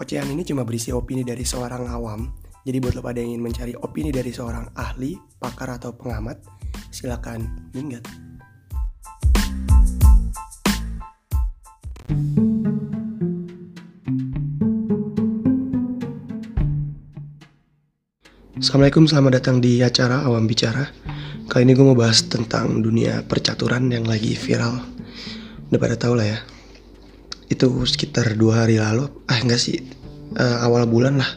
Ocehan ini cuma berisi opini dari seorang awam, jadi buat lo pada yang ingin mencari opini dari seorang ahli, pakar atau pengamat, silakan minggat. Assalamualaikum, selamat datang di acara Awam Bicara. Kali ini gue mau bahas tentang dunia percaturan yang lagi viral. Udah pada tau lah ya. Itu sekitar dua hari lalu, ah enggak sih, uh, awal bulan lah.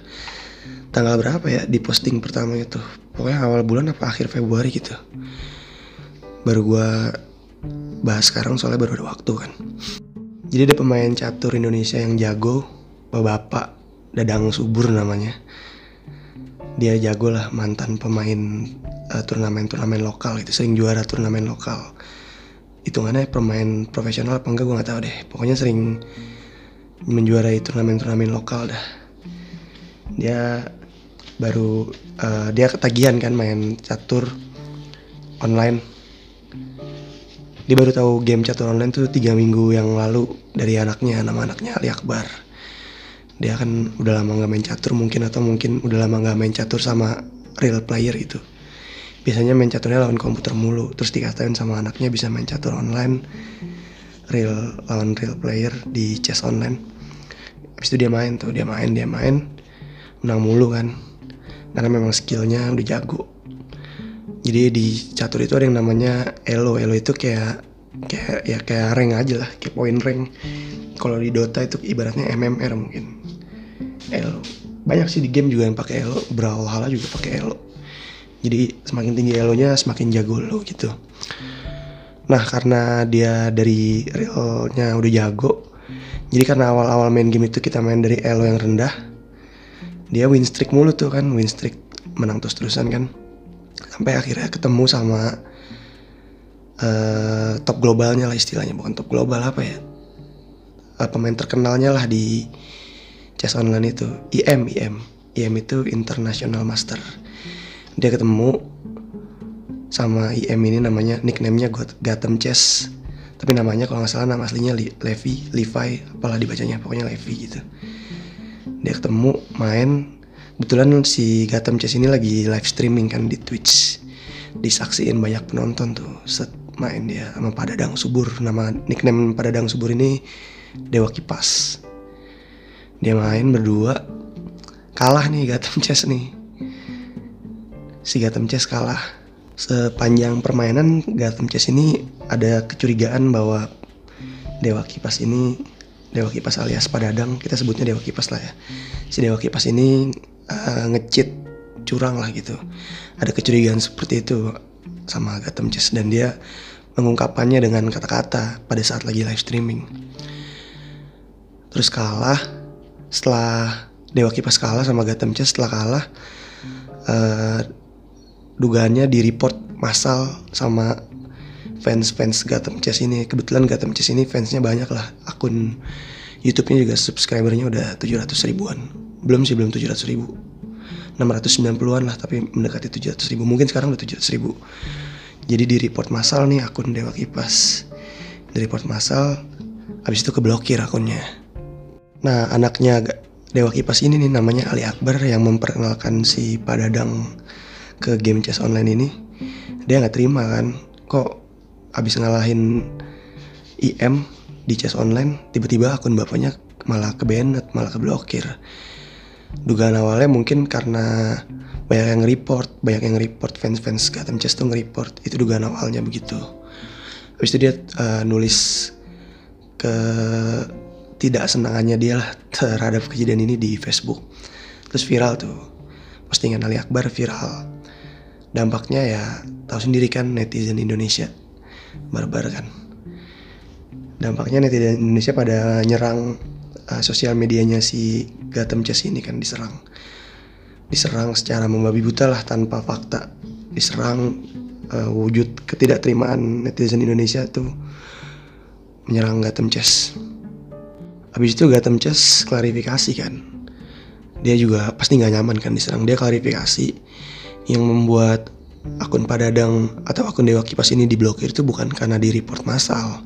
Tanggal berapa ya di posting pertama itu? Pokoknya awal bulan apa akhir Februari gitu. Baru gue bahas sekarang soalnya baru ada waktu kan. Jadi ada pemain catur Indonesia yang jago, bapak Dadang Subur namanya dia jago lah mantan pemain uh, turnamen-turnamen lokal itu sering juara turnamen lokal hitungannya pemain profesional apa enggak gue nggak tahu deh. Pokoknya sering menjuarai turnamen-turnamen lokal dah. Dia baru uh, dia ketagihan kan main catur online. Dia baru tahu game catur online tuh tiga minggu yang lalu dari anaknya nama anaknya Ali Akbar. Dia kan udah lama nggak main catur mungkin atau mungkin udah lama nggak main catur sama real player gitu biasanya main caturnya lawan komputer mulu. Terus dikatain sama anaknya bisa main catur online real lawan real player di chess online. Habis itu dia main tuh dia main dia main. Menang mulu kan. Karena memang skillnya udah jago. Jadi di catur itu ada yang namanya elo. Elo itu kayak kayak ya kayak rank aja lah kayak point rank. Kalau di Dota itu ibaratnya MMR mungkin. Elo. Banyak sih di game juga yang pakai elo. Brawlhalla juga pakai elo jadi semakin tinggi elonya semakin jago lo gitu. Nah karena dia dari realnya udah jago jadi karena awal-awal main game itu kita main dari elo yang rendah dia win streak mulu tuh kan win streak menang terus terusan kan. Sampai akhirnya ketemu sama uh, top globalnya lah istilahnya bukan top global apa ya uh, pemain terkenalnya lah di chess online itu IM IM IM itu International Master dia ketemu sama IM ini namanya nicknamenya Gotham Chess. Tapi namanya kalau nggak salah nama aslinya Levi Levi apalah dibacanya pokoknya Levi gitu. Dia ketemu main. Kebetulan si Gotham Chess ini lagi live streaming kan di Twitch. Disaksiin banyak penonton tuh set main dia sama Padadang Subur. Nama nickname Padadang Subur ini Dewa Kipas. Dia main berdua. Kalah nih Gotham Chess nih si Gotham Chess kalah. Sepanjang permainan Gotham Chess ini ada kecurigaan bahwa Dewa Kipas ini Dewa Kipas alias Padadang kita sebutnya Dewa Kipas lah ya. Si Dewa Kipas ini uh, ngecit curang lah gitu. Ada kecurigaan seperti itu sama Gotham Chess dan dia mengungkapkannya dengan kata-kata pada saat lagi live streaming. Terus kalah setelah Dewa Kipas kalah sama Gotham Chess setelah kalah uh, dugaannya di report massal sama fans-fans Gotham Chess ini. Kebetulan Gotham Chess ini fansnya banyak lah. Akun YouTube-nya juga subscribernya udah 700 ribuan. Belum sih belum 700 ribu. 690-an lah tapi mendekati 700 ribu. Mungkin sekarang udah 700 ribu. Jadi di report massal nih akun Dewa Kipas. Di report massal habis itu keblokir akunnya. Nah anaknya Dewa Kipas ini nih namanya Ali Akbar yang memperkenalkan si Padadang ke game chess online ini. Dia nggak terima kan, kok abis ngalahin IM di chess online, tiba-tiba akun bapaknya malah ke banned, malah ke blokir. Dugaan awalnya mungkin karena banyak yang report, banyak yang report fans-fans Gotham Chess tuh nge-report. Itu dugaan awalnya begitu. Habis itu dia uh, nulis ke tidak senangannya dia lah terhadap kejadian ini di Facebook. Terus viral tuh. Postingan Ali Akbar viral. Dampaknya ya tahu sendiri kan netizen Indonesia. Barbar kan. Dampaknya netizen Indonesia pada nyerang uh, sosial medianya si Gotham Chess ini kan diserang. Diserang secara membabi buta lah tanpa fakta. Diserang uh, wujud ketidakterimaan netizen Indonesia tuh menyerang Gotham Chess Habis itu Gotham Chess klarifikasi kan. Dia juga pasti nggak nyaman kan diserang. Dia klarifikasi yang membuat akun Padadang atau akun Dewa Kipas ini diblokir itu bukan karena di report massal.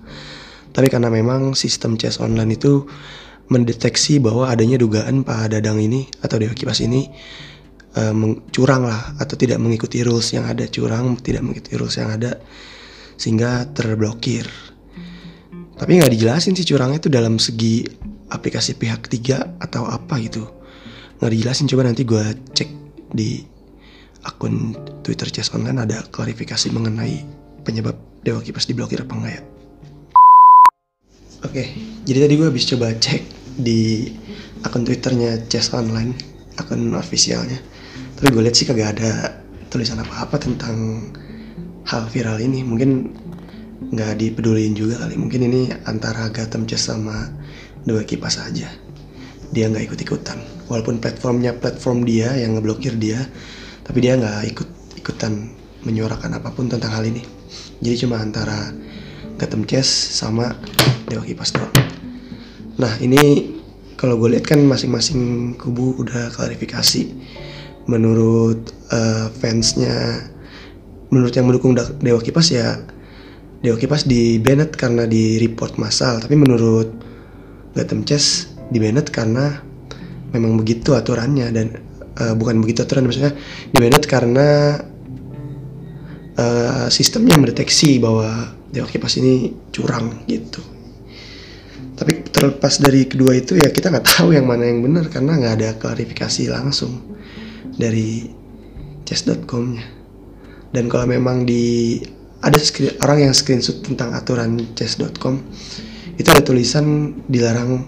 Tapi karena memang sistem chess online itu mendeteksi bahwa adanya dugaan Pak Dadang ini atau Dewa Kipas ini uh, curang lah atau tidak mengikuti rules yang ada curang tidak mengikuti rules yang ada sehingga terblokir tapi nggak dijelasin sih curangnya itu dalam segi aplikasi pihak ketiga atau apa gitu nggak dijelasin coba nanti gue cek di akun Twitter Chess Online ada klarifikasi mengenai penyebab Dewa Kipas diblokir apa enggak ya Oke, okay, jadi tadi gue habis coba cek di akun Twitternya Chess Online, akun officialnya. Tapi gue lihat sih kagak ada tulisan apa-apa tentang hal viral ini. Mungkin nggak dipedulin juga kali. Mungkin ini antara Gatem Chess sama Dewa Kipas aja. Dia nggak ikut-ikutan. Walaupun platformnya platform dia yang ngeblokir dia, tapi dia nggak ikut ikutan menyuarakan apa pun tentang hal ini. Jadi cuma antara Gatem Chess sama Dewa Kipas doang. Nah ini kalau gue lihat kan masing-masing kubu udah klarifikasi menurut uh, fansnya menurut yang mendukung Dewa Kipas ya Dewa Kipas di banned karena di report massal tapi menurut Gatem Chess di banned karena memang begitu aturannya dan uh, bukan begitu aturan maksudnya di banned karena uh, sistemnya mendeteksi bahwa Dewa Kipas ini curang gitu. Tapi terlepas dari kedua itu ya kita nggak tahu yang mana yang benar karena nggak ada klarifikasi langsung dari chess.com-nya dan kalau memang di ada screen, orang yang screenshot tentang aturan chess.com itu ada tulisan dilarang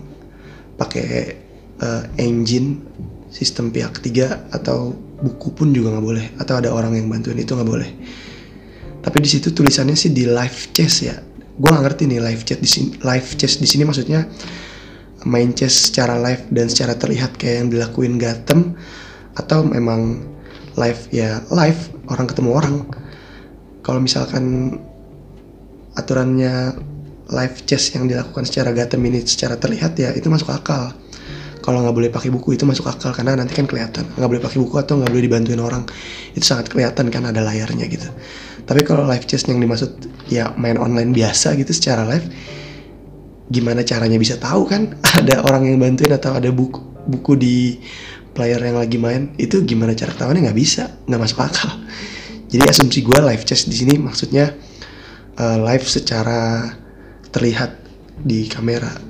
pakai uh, engine sistem pihak ketiga atau buku pun juga nggak boleh atau ada orang yang bantuin itu nggak boleh. Tapi di situ tulisannya sih di live chess ya. Gue gak ngerti nih live chat di sini live chess di sini maksudnya main chess secara live dan secara terlihat kayak yang dilakuin Gatem atau memang live ya live orang ketemu orang. Kalau misalkan aturannya live chess yang dilakukan secara Gatem ini secara terlihat ya itu masuk akal kalau nggak boleh pakai buku itu masuk akal karena nanti kan kelihatan. Nggak boleh pakai buku atau nggak boleh dibantuin orang itu sangat kelihatan kan ada layarnya gitu. Tapi kalau live chess yang dimaksud ya main online biasa gitu secara live gimana caranya bisa tahu kan? Ada orang yang bantuin atau ada buku buku di player yang lagi main itu gimana cara tahunya nggak bisa nggak masuk akal. Jadi asumsi gue live chess di sini maksudnya uh, live secara terlihat di kamera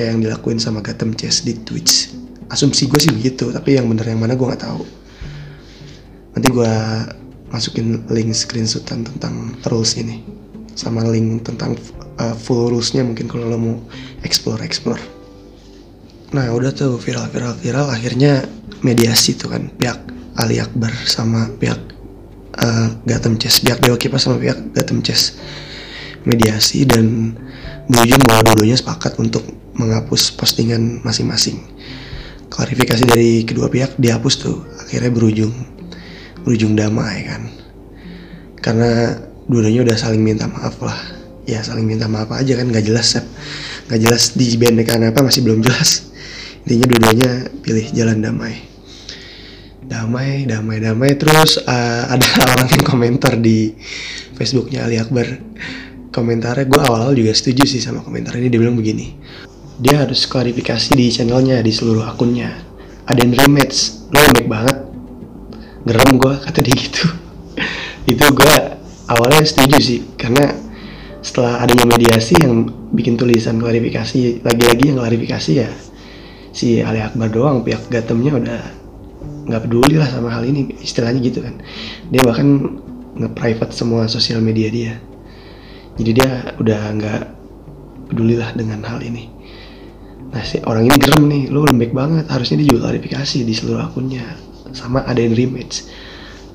kayak yang dilakuin sama Gatem Chess di Twitch. Asumsi gue sih begitu tapi yang bener yang mana gue nggak tahu. Nanti gue masukin link screenshotan tentang rules ini sama link tentang uh, full rulesnya mungkin kalau lo mau explore explore nah udah tuh viral viral viral akhirnya mediasi tuh kan pihak Ali Akbar sama pihak uh, Gatem Chess pihak Dewa Kipas sama pihak Gatem Chess. Mediasi dan berujung bahwa dulunya sepakat untuk menghapus postingan masing-masing. Klarifikasi dari kedua pihak dihapus tuh akhirnya berujung berujung damai kan. Karena dua-duanya udah saling minta maaf lah. Ya saling minta maaf aja kan nggak jelas ya nggak jelas di band karena apa masih belum jelas. Intinya dua-duanya pilih jalan damai. Damai damai damai. Terus uh, ada orang yang komentar di Facebooknya Ali Akbar komentarnya gue awal-awal juga setuju sih sama komentar ini. Dia bilang begini dia harus klarifikasi di channelnya di seluruh akunnya. Ada yang rematch. Lo banget. Gerem gue kata dia gitu. Itu gue awalnya setuju sih karena setelah adanya mediasi yang bikin tulisan klarifikasi lagi-lagi yang klarifikasi ya si Ali Akbar doang pihak Gatemnya udah nggak peduli lah sama hal ini istilahnya gitu kan. Dia bahkan nge-private semua sosial media dia jadi dia udah nggak peduli lah dengan hal ini. Nah si orang ini gerem nih. Lo lembek banget. Harusnya dia juga klarifikasi di seluruh akunnya. Sama ada yang rematch.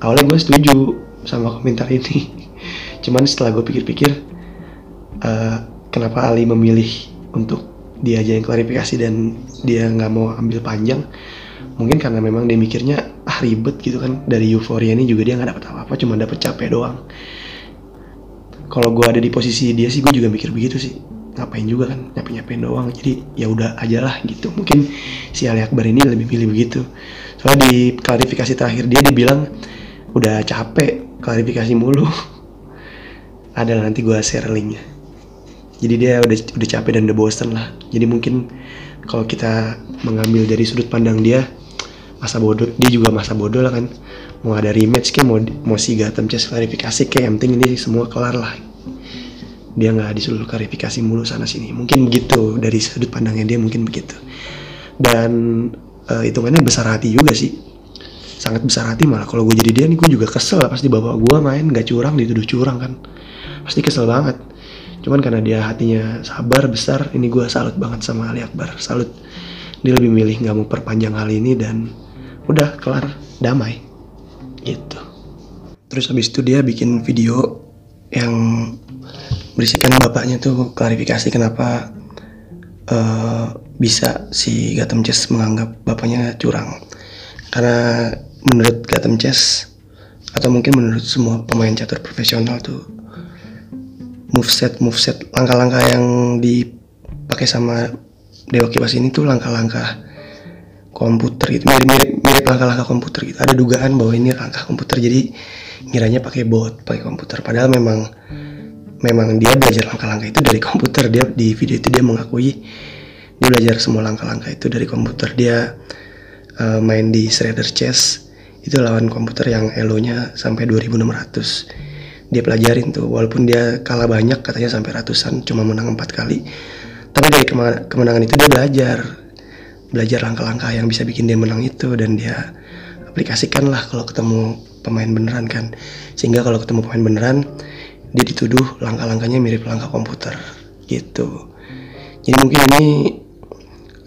Awalnya gue setuju sama komentar ini. Cuman setelah gue pikir-pikir uh, kenapa Ali memilih untuk dia aja yang klarifikasi dan dia nggak mau ambil panjang? Mungkin karena memang dia mikirnya ah ribet gitu kan. Dari euforia ini juga dia nggak dapat apa-apa cuma dapat capek doang kalau gue ada di posisi dia sih gue juga mikir begitu sih. Ngapain juga kan nyapain nyapain doang. Jadi ya udah aja lah gitu. Mungkin si Ali Akbar ini lebih pilih begitu. Soalnya di klarifikasi terakhir dia dibilang udah capek klarifikasi mulu. Ada nanti gue share linknya. Jadi dia udah udah capek dan udah bosen lah. Jadi mungkin kalau kita mengambil dari sudut pandang dia masa bodoh dia juga masa bodoh lah kan mau ada rematch kayak mau mau si Gotham Chess klarifikasi kayak yang penting ini semua kelar lah. Dia nggak disuruh klarifikasi mulu sana sini. Mungkin begitu dari sudut pandangnya dia mungkin begitu. Dan uh, hitungannya besar hati juga sih. Sangat besar hati malah. Kalau gue jadi dia nih gue juga kesel pasti bapak gue main gak curang dituduh curang kan. Pasti kesel banget. Cuman karena dia hatinya sabar besar ini gue salut banget sama Ali Akbar salut. Dia lebih milih nggak mau perpanjang hal ini dan udah kelar damai gitu. Terus habis itu dia bikin video yang berisikan bapaknya tuh klarifikasi kenapa uh, bisa si Gotham Chess menganggap bapaknya curang. Karena menurut Gotham Chess atau mungkin menurut semua pemain catur profesional tuh moveset moveset langkah-langkah yang dipakai sama Dewa Kipas ini tuh langkah-langkah komputer gitu. Mirip mirip langkah-langkah komputer gitu. Ada dugaan bahwa ini langkah komputer jadi ngiranya pakai bot pakai komputer. Padahal memang memang dia belajar langkah-langkah itu dari komputer. Dia di video itu dia mengakui dia belajar semua langkah-langkah itu dari komputer. Dia uh, main di Shredder Chess itu lawan komputer yang elo-nya sampai 2600 dia pelajarin tuh walaupun dia kalah banyak katanya sampai ratusan cuma menang empat kali. Tapi dari kemenangan itu dia belajar belajar langkah-langkah yang bisa bikin dia menang itu dan dia aplikasikan lah kalau ketemu pemain beneran kan. Sehingga kalau ketemu pemain beneran dia dituduh langkah-langkahnya mirip langkah komputer gitu. Jadi mungkin ini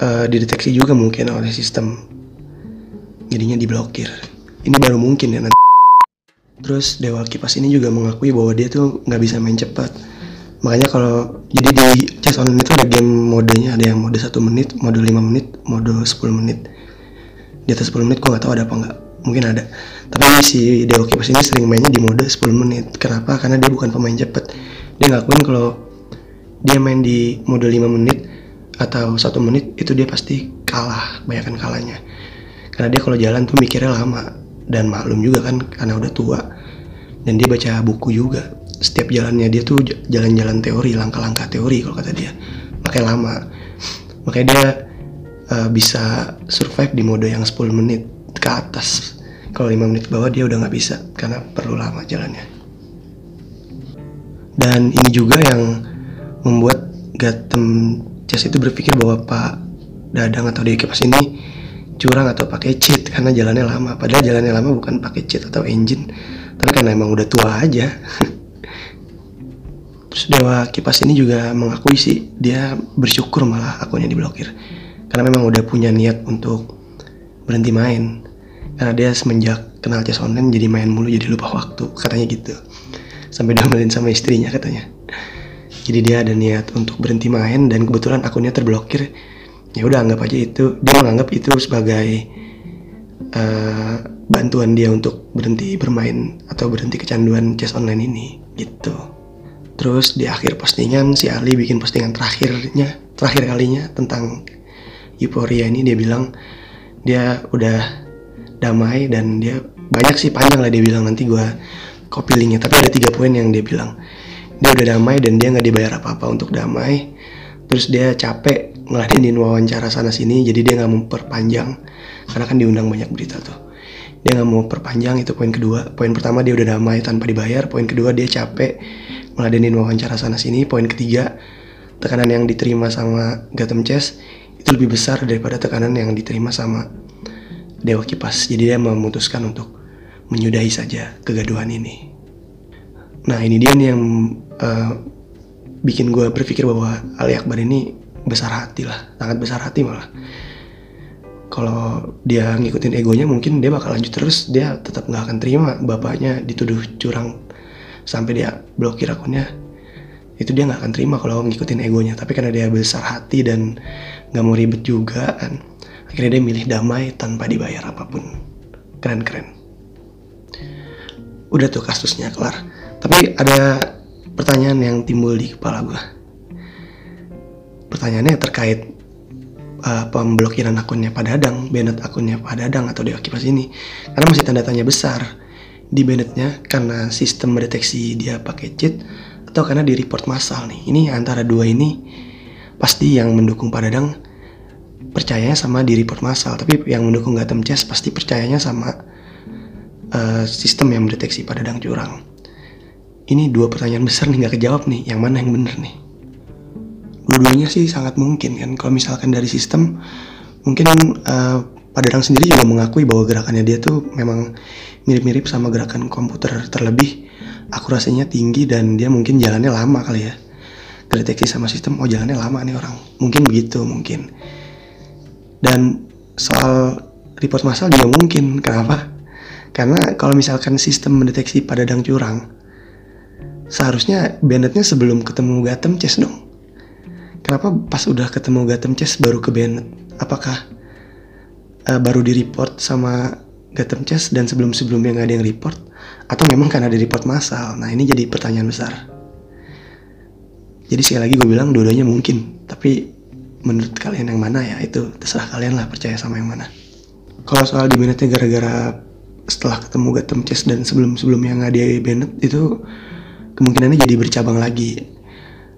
uh, dideteksi juga mungkin oleh sistem. Jadinya diblokir. Ini baru mungkin ya nanti. Terus Dewa Kipas ini juga mengakui bahwa dia tuh nggak bisa main cepat makanya kalau jadi di chess online itu ada game modenya ada yang mode satu menit mode 5 menit mode 10 menit. Di atas 10 menit gue nggak tahu ada apa nggak. Mungkin ada. Tapi si Dewa Kipas ini sering mainnya di mode 10 menit. Kenapa? Karena dia bukan pemain cepet. Dia ngakuin kalau dia main di mode 5 menit atau satu menit itu dia pasti kalah bayangkan kalahnya. Karena dia kalau jalan tuh mikirnya lama dan maklum juga kan karena udah tua. Dan dia baca buku juga setiap jalannya dia tuh jalan-jalan teori langkah-langkah teori kalau kata dia. Makanya lama. Makanya dia uh, bisa survive di mode yang 10 menit ke atas. Kalau 5 menit ke bawah dia udah nggak bisa karena perlu lama jalannya. Dan ini juga yang membuat Gatem Chess itu berpikir bahwa Pak Dadang atau Dewi Kipas ini curang atau pakai cheat karena jalannya lama. Padahal jalannya lama bukan pakai cheat atau engine tapi karena emang udah tua aja Terus Dewa Kipas ini juga mengakui sih dia bersyukur malah akunnya diblokir. Karena memang udah punya niat untuk berhenti main. Karena dia semenjak kenal chess online jadi main mulu jadi lupa waktu katanya gitu. Sampai diomelin sama istrinya katanya. Jadi dia ada niat untuk berhenti main dan kebetulan akunnya terblokir. Ya udah anggap aja itu dia menganggap itu sebagai uh, bantuan dia untuk berhenti bermain atau berhenti kecanduan chess online ini gitu. Terus di akhir postingan si Ali bikin postingan terakhirnya, terakhir kalinya tentang euforia ini dia bilang dia udah damai dan dia banyak sih panjang lah dia bilang nanti gue copy linknya. Tapi ada tiga poin yang dia bilang. Dia udah damai dan dia nggak dibayar apa apa untuk damai. Terus dia capek ngeladenin wawancara sana sini jadi dia nggak mau perpanjang karena kan diundang banyak berita tuh. Dia nggak mau perpanjang itu poin kedua. Poin pertama dia udah damai tanpa dibayar. Poin kedua dia capek ngeladenin wawancara sana sini poin ketiga tekanan yang diterima sama Gotham Chess itu lebih besar daripada tekanan yang diterima sama Dewa Kipas. Jadi dia memutuskan untuk menyudahi saja kegaduhan ini. Nah ini dia nih yang uh, bikin gue berpikir bahwa Ali Akbar ini besar hati lah sangat besar hati malah. Kalau dia ngikutin egonya mungkin dia bakal lanjut terus dia tetap nggak akan terima bapaknya dituduh curang sampai dia blokir akunnya itu dia nggak akan terima kalau ngikutin egonya. Tapi karena dia besar hati dan nggak mau ribet juga kan akhirnya dia milih damai tanpa dibayar apa pun. Keren keren udah tuh kasusnya kelar. Tapi ada pertanyaan yang timbul di kepala gue pertanyaannya terkait uh, pemblokiran akunnya Pak Dadang, banned akunnya Pak Dadang atau Dewa Kipas ini. Karena masih tanda tanya besar di bannednya karena sistem mendeteksi dia pakai cheat atau karena di report massal nih. Ini antara dua ini pasti yang mendukung Pak Dadang percayanya sama di report massal. Tapi yang mendukung Gotham Chess pasti percayanya sama uh, sistem yang mendeteksi pada dang curang. Ini dua pertanyaan besar nih nggak kejawab nih. Yang mana yang bener nih? Dua-duanya sih sangat mungkin kan. Kalau misalkan dari sistem mungkin uh, Padang sendiri juga mengakui bahwa gerakannya dia tuh memang mirip-mirip sama gerakan komputer terlebih. Akurasinya tinggi dan dia mungkin jalannya lama kali ya. Terdeteksi sama sistem oh jalannya lama nih orang. Mungkin begitu mungkin. Dan soal report massal juga mungkin. Kenapa? Karena kalau misalkan sistem mendeteksi pada dang curang seharusnya Bennettnya sebelum ketemu Gatem Chess dong. Kenapa pas udah ketemu Gatem Chess baru ke Bennett apakah uh, baru di report sama Gotham Chess dan sebelum-sebelumnya nggak ada yang report atau memang karena ada report massal? Nah ini jadi pertanyaan besar. Jadi sekali lagi gue bilang dua-duanya mungkin tapi menurut kalian yang mana ya? Itu terserah kalian lah percaya sama yang mana. Kalau soal di minutnya gara-gara setelah ketemu Gotham Chess dan sebelum-sebelumnya nggak ada Bennett itu kemungkinannya jadi bercabang lagi.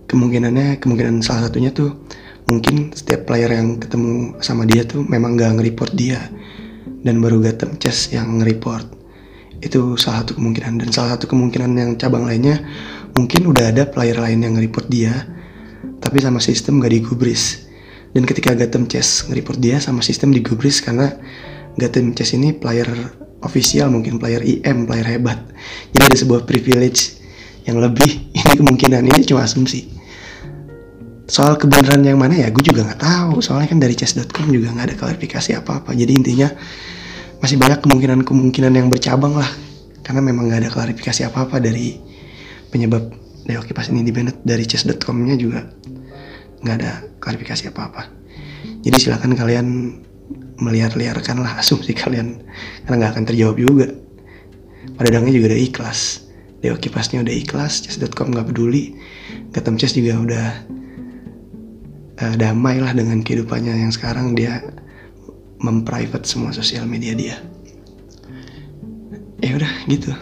Kemungkinannya kemungkinan salah satunya tuh mungkin setiap player yang ketemu sama dia tuh memang gak nge-report dia. Dan baru Gotham Chess yang nge-report. Itu salah satu kemungkinan. Dan salah satu kemungkinan yang cabang lainnya mungkin udah ada player lain yang nge-report dia tapi sama sistem gak digubris. Dan ketika Gotham Chess nge-report dia sama sistem digubris karena Gotham Chess ini player official mungkin player IM player hebat. Jadi ada sebuah privilege yang lebih. Ini kemungkinan ini cuma asumsi soal kebenaran yang mana ya gue juga nggak tahu. Soalnya kan dari chess.com juga nggak ada klarifikasi apa apa jadi intinya masih banyak kemungkinan kemungkinan yang bercabang lah. Karena memang nggak ada klarifikasi apa apa dari penyebab Dewa Kipas ini di dari chess.com-nya juga nggak ada klarifikasi apa apa jadi silakan kalian meliar-liarkan lah asumsi kalian. Karena nggak akan terjawab juga. Pada dangnya juga udah ikhlas. Dewa Kipasnya udah ikhlas chess.com nggak peduli. Gotham Chess juga udah uh, damai lah dengan kehidupannya yang sekarang dia memprivate semua sosial media dia. Ya udah gitu.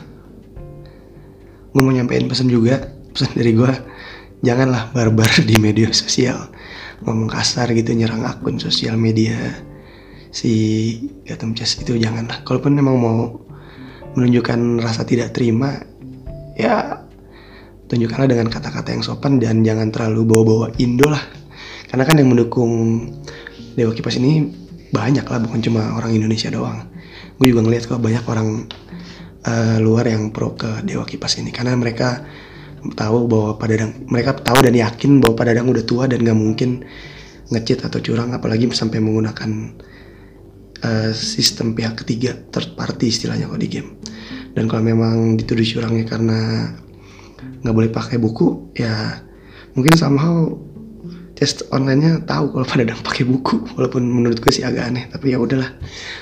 Gue mau nyampein pesan juga pesan dari gue janganlah barbar di media sosial. Ngomong kasar gitu nyerang akun sosial media. Si Gatom Chess itu janganlah. Kalaupun memang mau menunjukkan rasa tidak terima ya tunjukkanlah dengan kata-kata yang sopan dan jangan terlalu bawa-bawa Indo lah karena kan yang mendukung Dewa Kipas ini banyak lah bukan cuma orang Indonesia doang. Gue juga ngeliat kok banyak orang uh, luar yang pro ke Dewa Kipas ini. Karena mereka tahu bahwa Padadang mereka tahu dan yakin bahwa Padadang udah tua dan gak mungkin ngecit atau curang apalagi sampai menggunakan uh, sistem pihak ketiga third party istilahnya kalau di game. Dan kalau memang dituduh curangnya karena nggak boleh pakai buku ya mungkin somehow test onlinenya tahu kalau pada dang pakai buku walaupun menurut gue sih agak aneh tapi ya udahlah.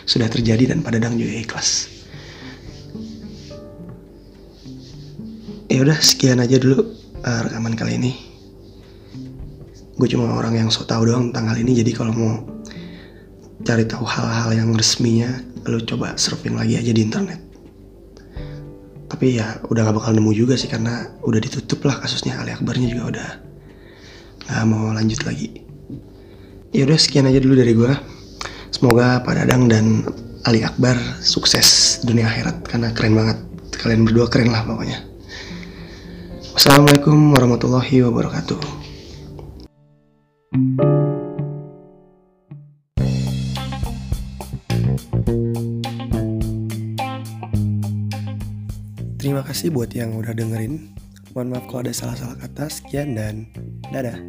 Sudah terjadi dan pada dang juga ikhlas. Ya udah sekian aja dulu uh, rekaman kali ini. Gue cuma orang yang so tau doang tentang hal ini jadi kalau mau cari tahu hal-hal yang resminya lo coba surfing lagi aja di internet. Tapi ya udah gak bakal nemu juga sih karena udah ditutup lah kasusnya. Ali Akbarnya juga udah nggak mau lanjut lagi. Ya udah sekian aja dulu dari gue semoga Pak Dadang dan Ali Akbar sukses dunia akhirat karena keren banget. Kalian berdua keren lah pokoknya. Wassalamualaikum warahmatullahi wabarakatuh. Terima kasih buat yang udah dengerin Mohon maaf kalau ada salah-salah kata. Sekian dan dadah.